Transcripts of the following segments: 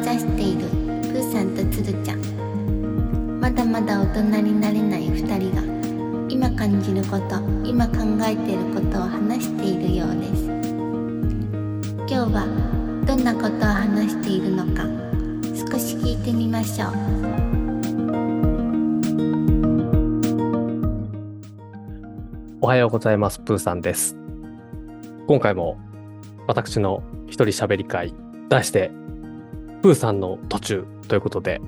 指しているプーさんとつるちゃんまだまだ大人になれない2人が今感じること今考えていることを話しているようです今日はどんなことを話しているのか少し聞いてみましょうおはようございます。プーさんです。今回も私の一人喋り会、題して、プーさんの途中ということで、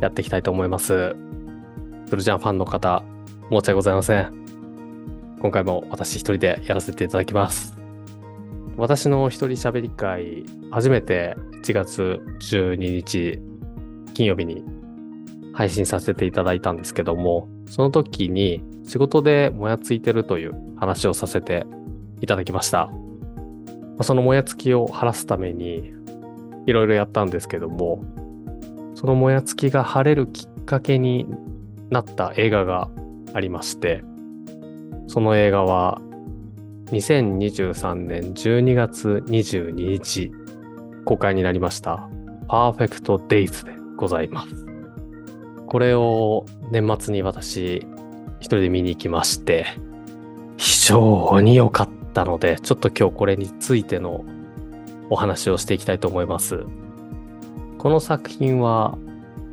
やっていきたいと思います。トルジャンファンの方、申し訳ございません。今回も私一人でやらせていただきます。私の一人喋り会、初めて1月12日金曜日に配信させていただいたんですけども、その時に仕事でもやついてるという話をさせていただきました。そのもやつきを晴らすためにいろいろやったんですけども、そのもやつきが晴れるきっかけになった映画がありまして、その映画は2023年12月22日公開になりました、パーフェクトデイズでございます。これを年末に私一人で見に行きまして、非常に良かったので、ちょっと今日これについてのお話をしていきたいと思います。この作品は、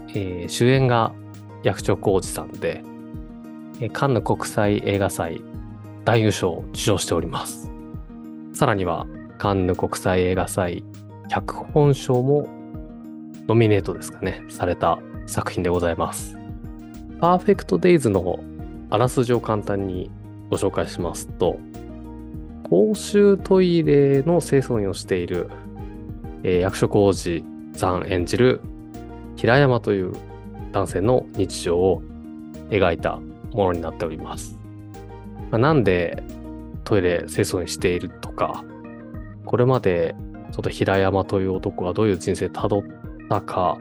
えー主演が役所広司さんで、えーカンヌ国際映画祭男優賞を受賞しております。さらには、カンヌ国際映画祭脚本賞もノミネートですかね、された作品でございます。パーフェクトデイズのあらすじを簡単にご紹介しますと、公衆トイレの清掃員をしている、えー役所広司さん演じる平山という男性の日常を描いたものになっております。まあなんでトイレ清掃員しているとか、これまでちょっと平山という男がどういう人生をたどったか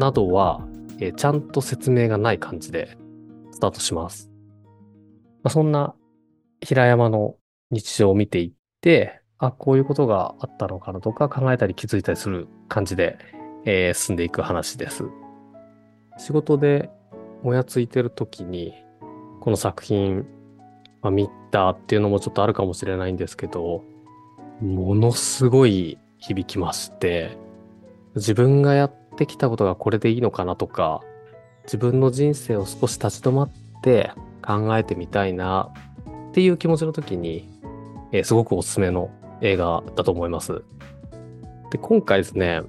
などは、えーちゃんと説明がない感じでスタートします。まあ、そんな平山の日常を見ていって、あ、こういうことがあったのかなとか考えたり気づいたりする感じで、えー進んでいく話です。仕事でもやついてる時に、この作品、まあ、見たっていうのもちょっとあるかもしれないんですけど、ものすごい響きまして、自分がやってきたことがこれでいいのかなとか、自分の人生を少し立ち止まって考えてみたいなっていう気持ちの時に、えーすごくおすすめの映画だと思います。で、今回ですね、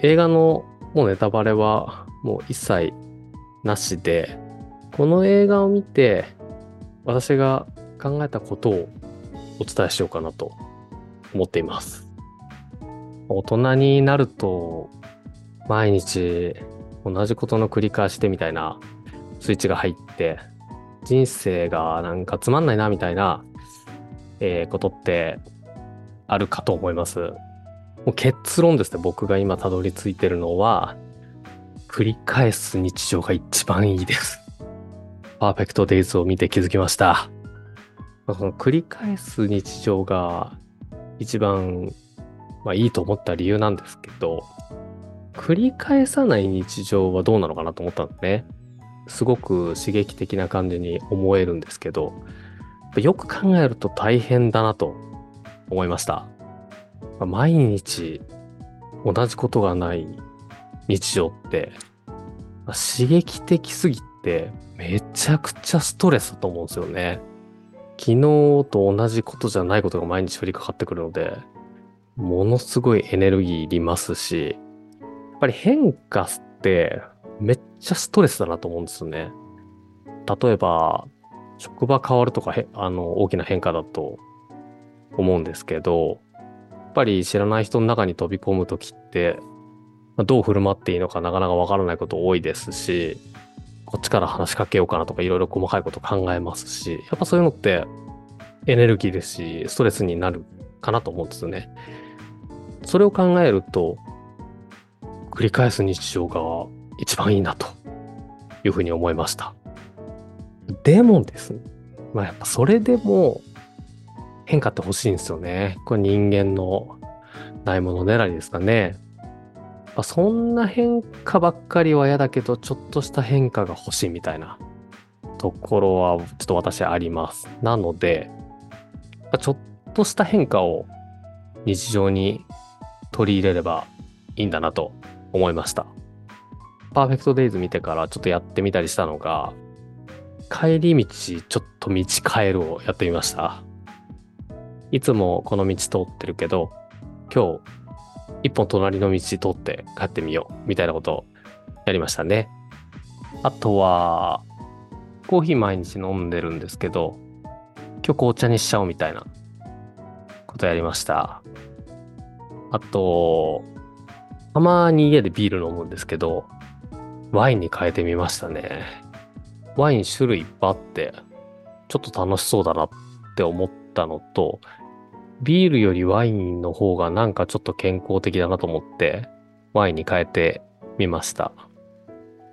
映画のもうネタバレはもう一切なしで、この映画を見て私が考えたことをお伝えしようかなと思っています。大人になると毎日同じことの繰り返しでみたいなスイッチが入って人生がなんかつまんないなみたいな、えーことってあるかと思います。もう結論ですね僕が今たどり着いてるのは繰り返す日常が一番いいです。パーフェクトデイズを見て気づきました。まあその繰り返す日常が一番、まあ、いいと思った理由なんですけど、繰り返さない日常はどうなのかなと思ったんですね。すごく刺激的な感じに思えるんですけど、よく考えると大変だなと思いました。毎日同じことがない日常って、刺激的すぎてめちゃくちゃストレスだと思うんですよね。昨日と同じことじゃないことが毎日降りかかってくるので、ものすごいエネルギーいりますし、やっぱり変化ってめっちゃストレスだなと思うんですよね。例えば、職場変わるとかへあの大きな変化だと思うんですけど、やっぱり知らない人の中に飛び込むときって、どう振る舞っていいのかなかなかわからないこと多いですし、こっちから話しかけようかなとかいろいろ細かいこと考えますし、やっぱそういうのってエネルギーですし、ストレスになるかなと思うんですね。それを考えると、繰り返す日常が一番いいなというふうに思いました。でもです、まあやっぱそれでも変化って欲しいんですよね。これ人間のないもの狙いですかね。まあ、そんな変化ばっかりは嫌だけど、ちょっとした変化が欲しいみたいなところはちょっと私あります。なので、まちょっとした変化を日常に取り入れればいいんだなと思いました。パーフェクトデイズ見てからちょっとやってみたりしたのが、帰り道ちょっと道変えるをやってみました。いつもこの道通ってるけど、今日一本隣の道通って帰ってみようみたいなことをやりましたね。あとは、コーヒー毎日飲んでるんですけど、今日紅茶にしちゃおうみたいなことやりました。あと、たまに家でビール飲むんですけど、ワインに変えてみましたね。ワイン種類いっぱいあって、ちょっと楽しそうだなって思ったのと、ビールよりワインの方がなんかちょっと健康的だなと思って、ワインに変えてみました。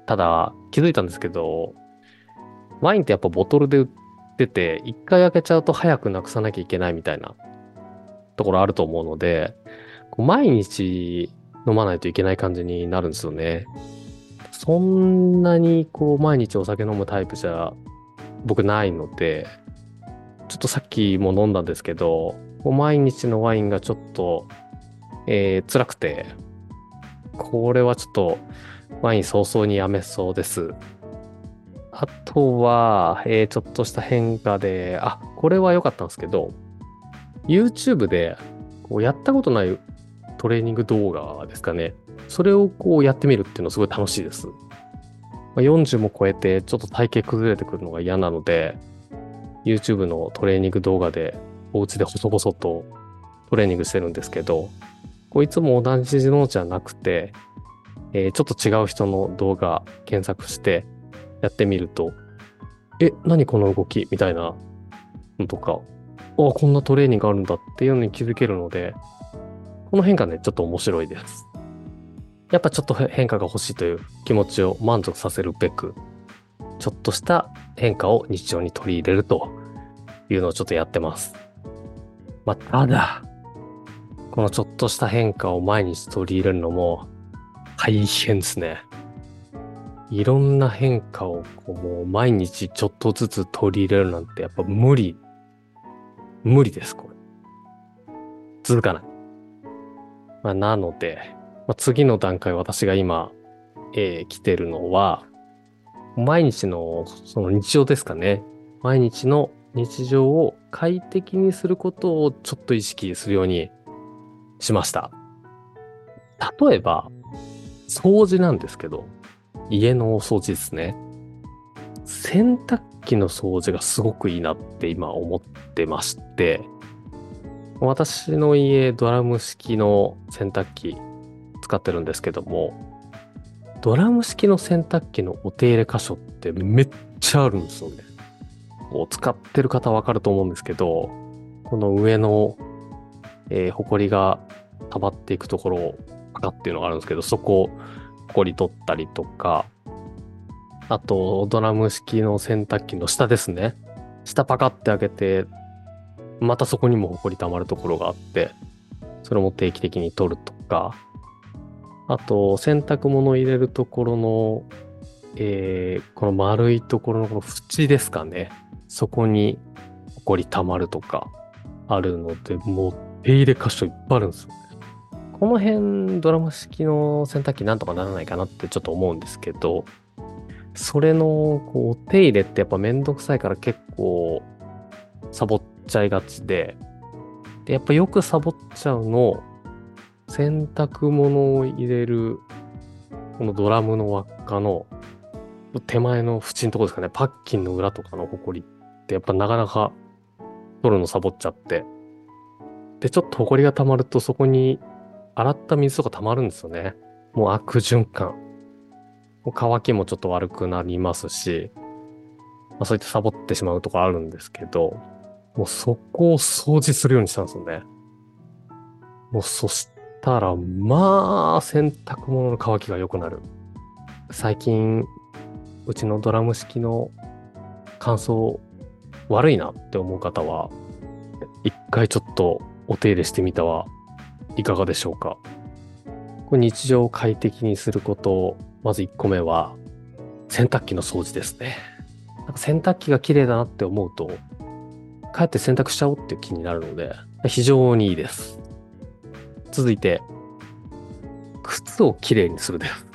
ただ、気づいたんですけど、ワインってやっぱボトルで売ってて、一回開けちゃうと早くなくさなきゃいけないみたいなところあると思うので、毎日飲まないといけない感じになるんですよね。そんなにこう毎日お酒飲むタイプじゃ僕ないので、ちょっとさっきも飲んだんですけど、毎日のワインがちょっと、えー、辛くて、これはちょっとワイン早々にやめそうです。あとは、えー、ちょっとした変化で、あ、これは良かったんですけど、YouTube でこうやったことないトレーニング動画ですかね。それをこうやってみるっていうのすごい楽しいです。ま40も超えてちょっと体型崩れてくるのが嫌なので、YouTube のトレーニング動画でお家で細々とトレーニングしてるんですけど、こいつも同じのじゃなくて、えー、ちょっと違う人の動画検索してやってみると、え、何この動き？みたいなのとか、あ、こんなトレーニングあるんだっていうのに気づけるので、この変化ね、ちょっと面白いです。やっぱちょっと変化が欲しいという気持ちを満足させるべく、ちょっとした変化を日常に取り入れるというのをちょっとやってます。まあ、ただ、このちょっとした変化を毎日取り入れるのも大変ですね。いろんな変化をこうもう毎日ちょっとずつ取り入れるなんてやっぱ無理。無理です、これ。続かない。まあ、なので、まあ、次の段階私が今、えー、来てるのは、毎日のその日常ですかね。毎日の日常を快適にすることをちょっと意識するようにしました。例えば、掃除なんですけど、家のお掃除ですね。洗濯機の掃除がすごくいいなって今思ってまして、私の家ドラム式の洗濯機使ってるんですけども、ドラム式の洗濯機のお手入れ箇所ってめっちゃあるんですよね。こう使ってる方わかると思うんですけど、この上の、えー、埃が溜まっていくところ、パカっていうのがあるんですけど、そこを埃取ったりとか、あと、ドラム式の洗濯機の下ですね。下パカって開けて、またそこにも埃溜まるところがあって、それも定期的に取るとか、あと、洗濯物入れるところの、えー、この丸いところのこの縁ですかね。そこに埃溜まるとかあるので、もう手入れ箇所いっぱいあるんですよね。この辺ドラム式の洗濯機なんとかならないかなってちょっと思うんですけど、それのこう手入れってやっぱめんどくさいから結構サボっちゃいがちで、でやっぱよくサボっちゃうの、洗濯物を入れるこのドラムの輪っかの手前の縁のとこですかね、パッキンの裏とかのホコリってやっぱなかなか取るのサボっちゃって。で、ちょっと埃が溜まるとそこに洗った水とか溜まるんですよね。もう悪循環。もう乾きもちょっと悪くなりますし、まあ、そういったサボってしまうとこあるんですけど、もうそこを掃除するようにしたんですよね。もうそしたら、まあ、洗濯物の乾きが良くなる。最近、うちのドラム式の乾燥悪いなって思う方は、一回ちょっとお手入れしてみたはいかがでしょうか。これ日常を快適にすることまず1個目は、洗濯機の掃除ですね。なんか洗濯機が綺麗だなって思うと、帰って洗濯しちゃおうって気になるので、非常にいいです。続いて、靴をきれいにするです。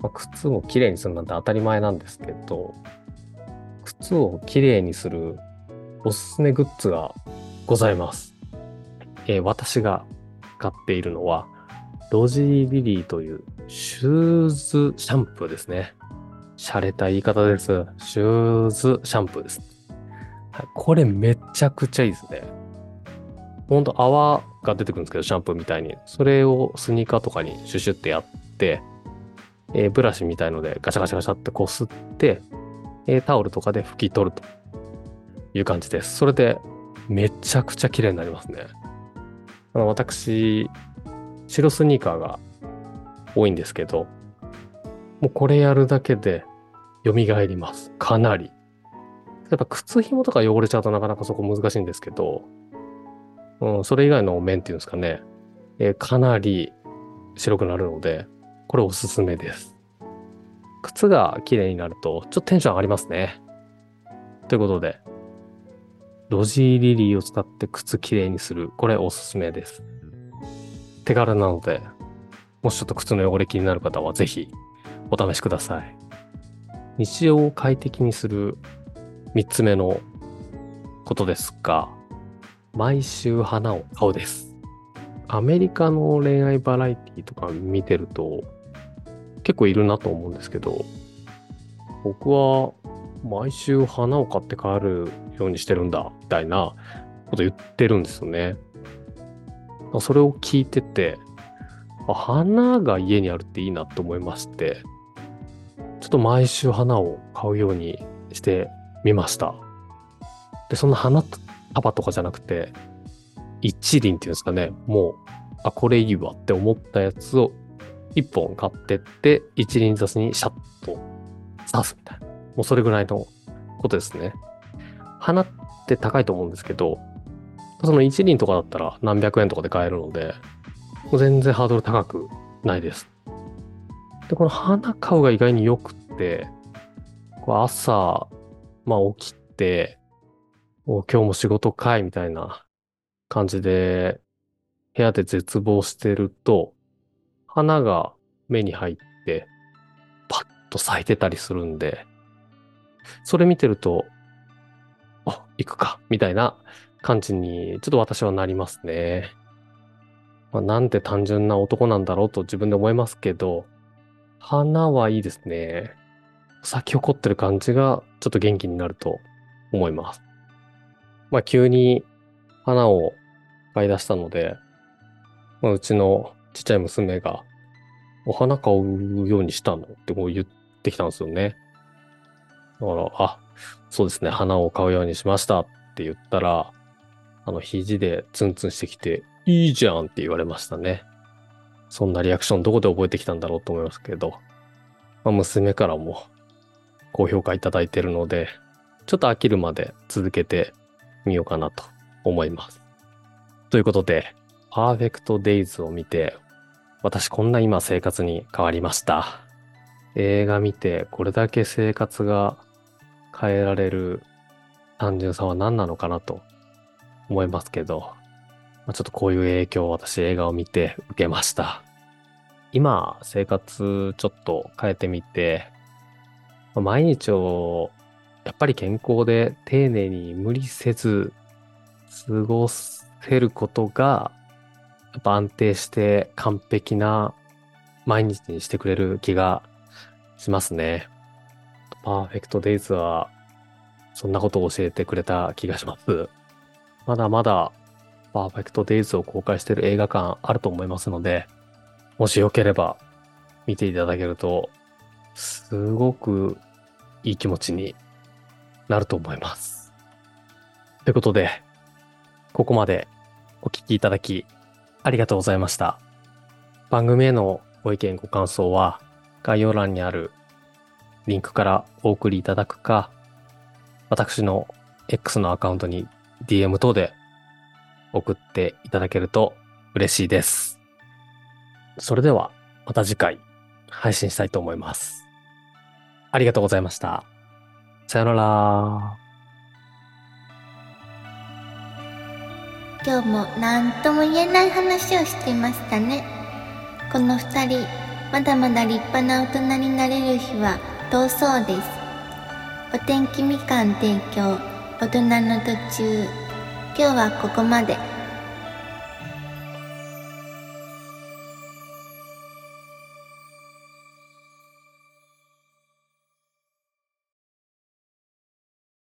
まあ、靴をきれいにするなんて当たり前なんですけど、靴をきれいにするおすすめグッズがございます。えー、私が買っているのは、ロジーリリーというシューズシャンプーですね。洒落た言い方です。シューズシャンプーです。これめちゃくちゃいいですね。ほんと泡が出てくるんですけど、シャンプーみたいに。それをスニーカーとかにシュシュってやって、えー、ブラシみたいのでガシャガシャガシャってこすって、えー、タオルとかで拭き取るという感じです。それでめちゃくちゃ綺麗になりますね。あの私、白スニーカーが多いんですけど、もうこれやるだけで蘇ります。かなり。やっぱ靴紐とか汚れちゃうとなかなかそこ難しいんですけど、うん、それ以外の面っていうんですかね、えー、かなり白くなるので、これおすすめです。靴が綺麗になると、ちょっとテンション上がりますね。ということで、ロジーリリーを使って靴きれいにする。これおすすめです。手軽なので、もしちょっと靴の汚れ気になる方はぜひお試しください。日常を快適にする3つ目のことですが、毎週花を買うです。アメリカの恋愛バラエティとか見てると結構いるなと思うんですけど、僕は毎週花を買って帰るようにしてるんだ、みたいなこと言ってるんですよね。それを聞いてて、花が家にあるっていいなと思いまして、ちょっと毎週花を買うようにしてみました。で、そんな花束とかじゃなくて、一輪っていうんですかね、もう、あ、これいいわって思ったやつを一本買ってって、一輪挿しにシャッと刺すみたいな。もうそれぐらいのことですね。花って高いと思うんですけど、その一輪とかだったら何百円とかで買えるので、全然ハードル高くないです。で、この花買うが意外に良くって、こう朝、まあ起きて、今日も仕事かいみたいな感じで、部屋で絶望してると、花が目に入って、パッと咲いてたりするんで、それ見てると、あ、行くか、みたいな感じに、ちょっと私はなりますね。まあ、なんて単純な男なんだろうと自分で思いますけど、花はいいですね。咲き誇ってる感じがちょっと元気になると思います。まあ急に花を買い出したので、まあ、うちのちっちゃい娘が、お花買うようにしたのってこう言ってきたんですよね。だから、あ、そうですね、花を買うようにしましたって言ったら、あの、肘でツンツンしてきて、いいじゃんって言われましたね。そんなリアクションどこで覚えてきたんだろうと思いますけど、まあ、娘からも高評価いただいてるので、ちょっと飽きるまで続けてみようかなと思います。ということで、パーフェクトデイズを見て、私こんな今生活に変わりました。映画見てこれだけ生活が変えられる単純さは何なのかなと思いますけど、ま、ちょっとこういう影響を私映画を見て受けました。今、生活ちょっと変えてみて、毎日をやっぱり健康で丁寧に無理せず過ごせることが、やっぱ安定して完璧な毎日にしてくれる気がしますね。パーフェクトデイズは、そんなことを教えてくれた気がします。まだまだ、パーフェクトデイズを公開している映画館あると思いますので、もしよければ見ていただけると、すごくいい気持ちになると思います。ということで、ここまでお聞きいただきありがとうございました。番組へのご意見ご感想は概要欄にあるリンクからお送りいただくか、私の X のアカウントに DM 等で送っていただけると嬉しいです。それではまた次回配信したいと思います。ありがとうございました。さよなら。今日も何とも言えない話をしていましたねこの二人まだまだ立派な大人になれる日は遠そうですお天気みかん提供大人の途中今日はここまで